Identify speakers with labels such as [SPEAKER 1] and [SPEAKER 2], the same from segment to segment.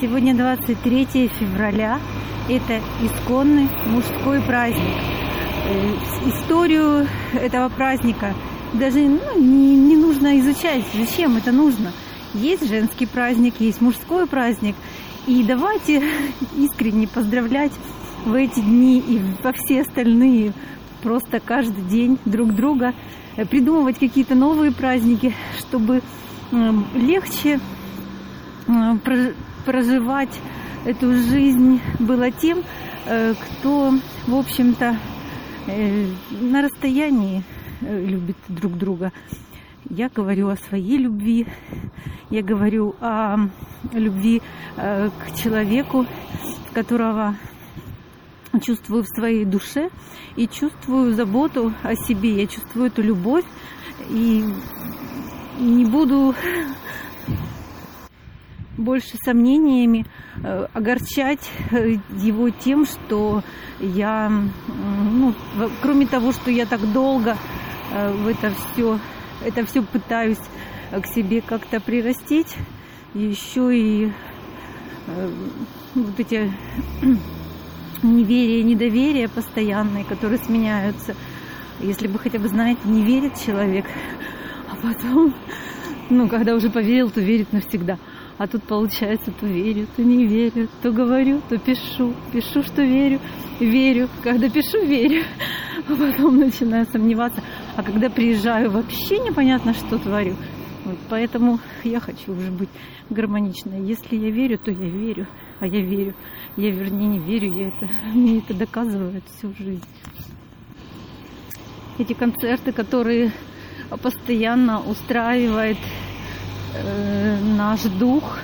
[SPEAKER 1] Сегодня 23 февраля. Это исконный мужской праздник. Э, Историю этого праздника даже ну, не, не нужно изучать. Зачем это нужно? Есть женский праздник, есть мужской праздник. И давайте искренне поздравлять в эти дни и во все остальные просто каждый день друг друга, э, придумывать какие-то новые праздники, чтобы м, легче прож- проживать эту жизнь было тем, э, кто, в общем-то, э, на расстоянии э, любит друг друга. Я говорю о своей любви, я говорю о любви к человеку, которого чувствую в своей душе и чувствую заботу о себе, я чувствую эту любовь и не буду больше сомнениями э, огорчать э, его тем, что я, ну, кроме того, что я так долго э, в это все, это все пытаюсь к себе как-то прирастить, еще и вот эти неверие, недоверие постоянные, которые сменяются. Если бы хотя бы, знаете, не верит человек, а потом, ну, когда уже поверил, то верит навсегда. А тут получается, то верю, то не верю, то говорю, то пишу. Пишу, что верю, верю. Когда пишу, верю. А потом начинаю сомневаться. А когда приезжаю, вообще непонятно, что творю. Вот, поэтому я хочу уже быть гармоничной. Если я верю, то я верю. А я верю. Я, вернее, не верю. Я это, мне это доказывает всю жизнь. Эти концерты, которые постоянно устраивает наш дух,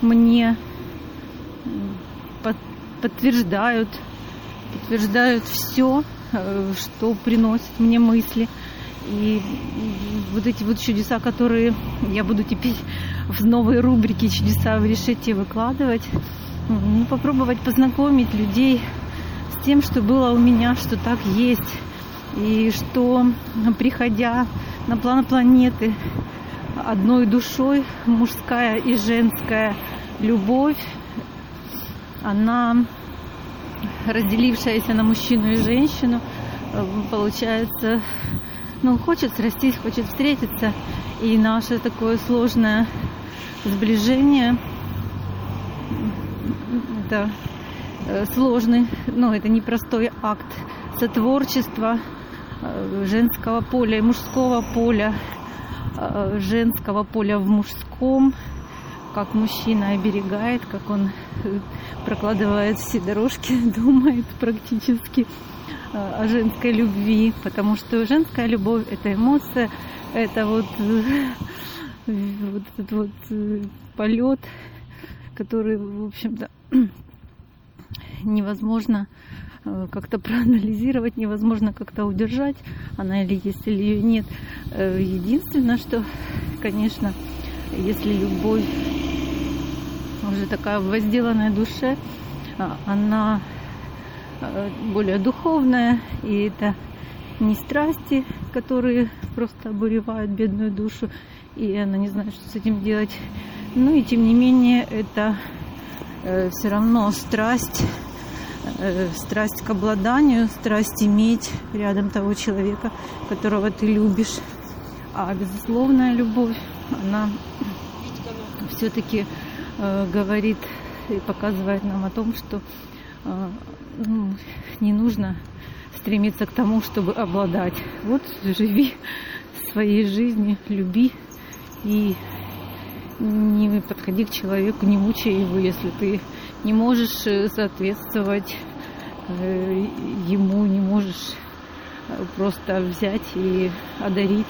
[SPEAKER 1] мне под- подтверждают, подтверждают все, что приносит мне мысли. И вот эти вот чудеса, которые я буду теперь в новой рубрике «Чудеса в решете» выкладывать, ну, попробовать познакомить людей с тем, что было у меня, что так есть. И что, приходя на план планеты одной душой, мужская и женская любовь, она разделившаяся на мужчину и женщину, э, получается, ну, хочет срастись, хочет встретиться. И наше такое сложное сближение, это сложный, ну, это непростой акт сотворчества э, женского поля и мужского поля, женского поля в мужском, как мужчина оберегает, как он э, прокладывает все дорожки, думает практически э, о женской любви, потому что женская любовь это эмоция, это вот, э, вот этот вот э, полет, который, в общем-то, невозможно э, как-то проанализировать, невозможно как-то удержать, она или есть, или ее нет. Э, Единственное, что, конечно, если любовь уже такая в возделанной душе, а, она э, более духовная, и это не страсти, которые просто обуревают бедную душу, и она не знает, что с этим делать. Ну и тем не менее, это все равно страсть, э, страсть к обладанию, страсть иметь рядом того человека, которого ты любишь. А безусловная любовь, она все-таки э, говорит и показывает нам о том, что э, ну, не нужно стремиться к тому, чтобы обладать. Вот живи своей жизнью, люби и не подходи к человеку, не мучай его, если ты не можешь э, соответствовать э, ему, не можешь э, просто взять и одарить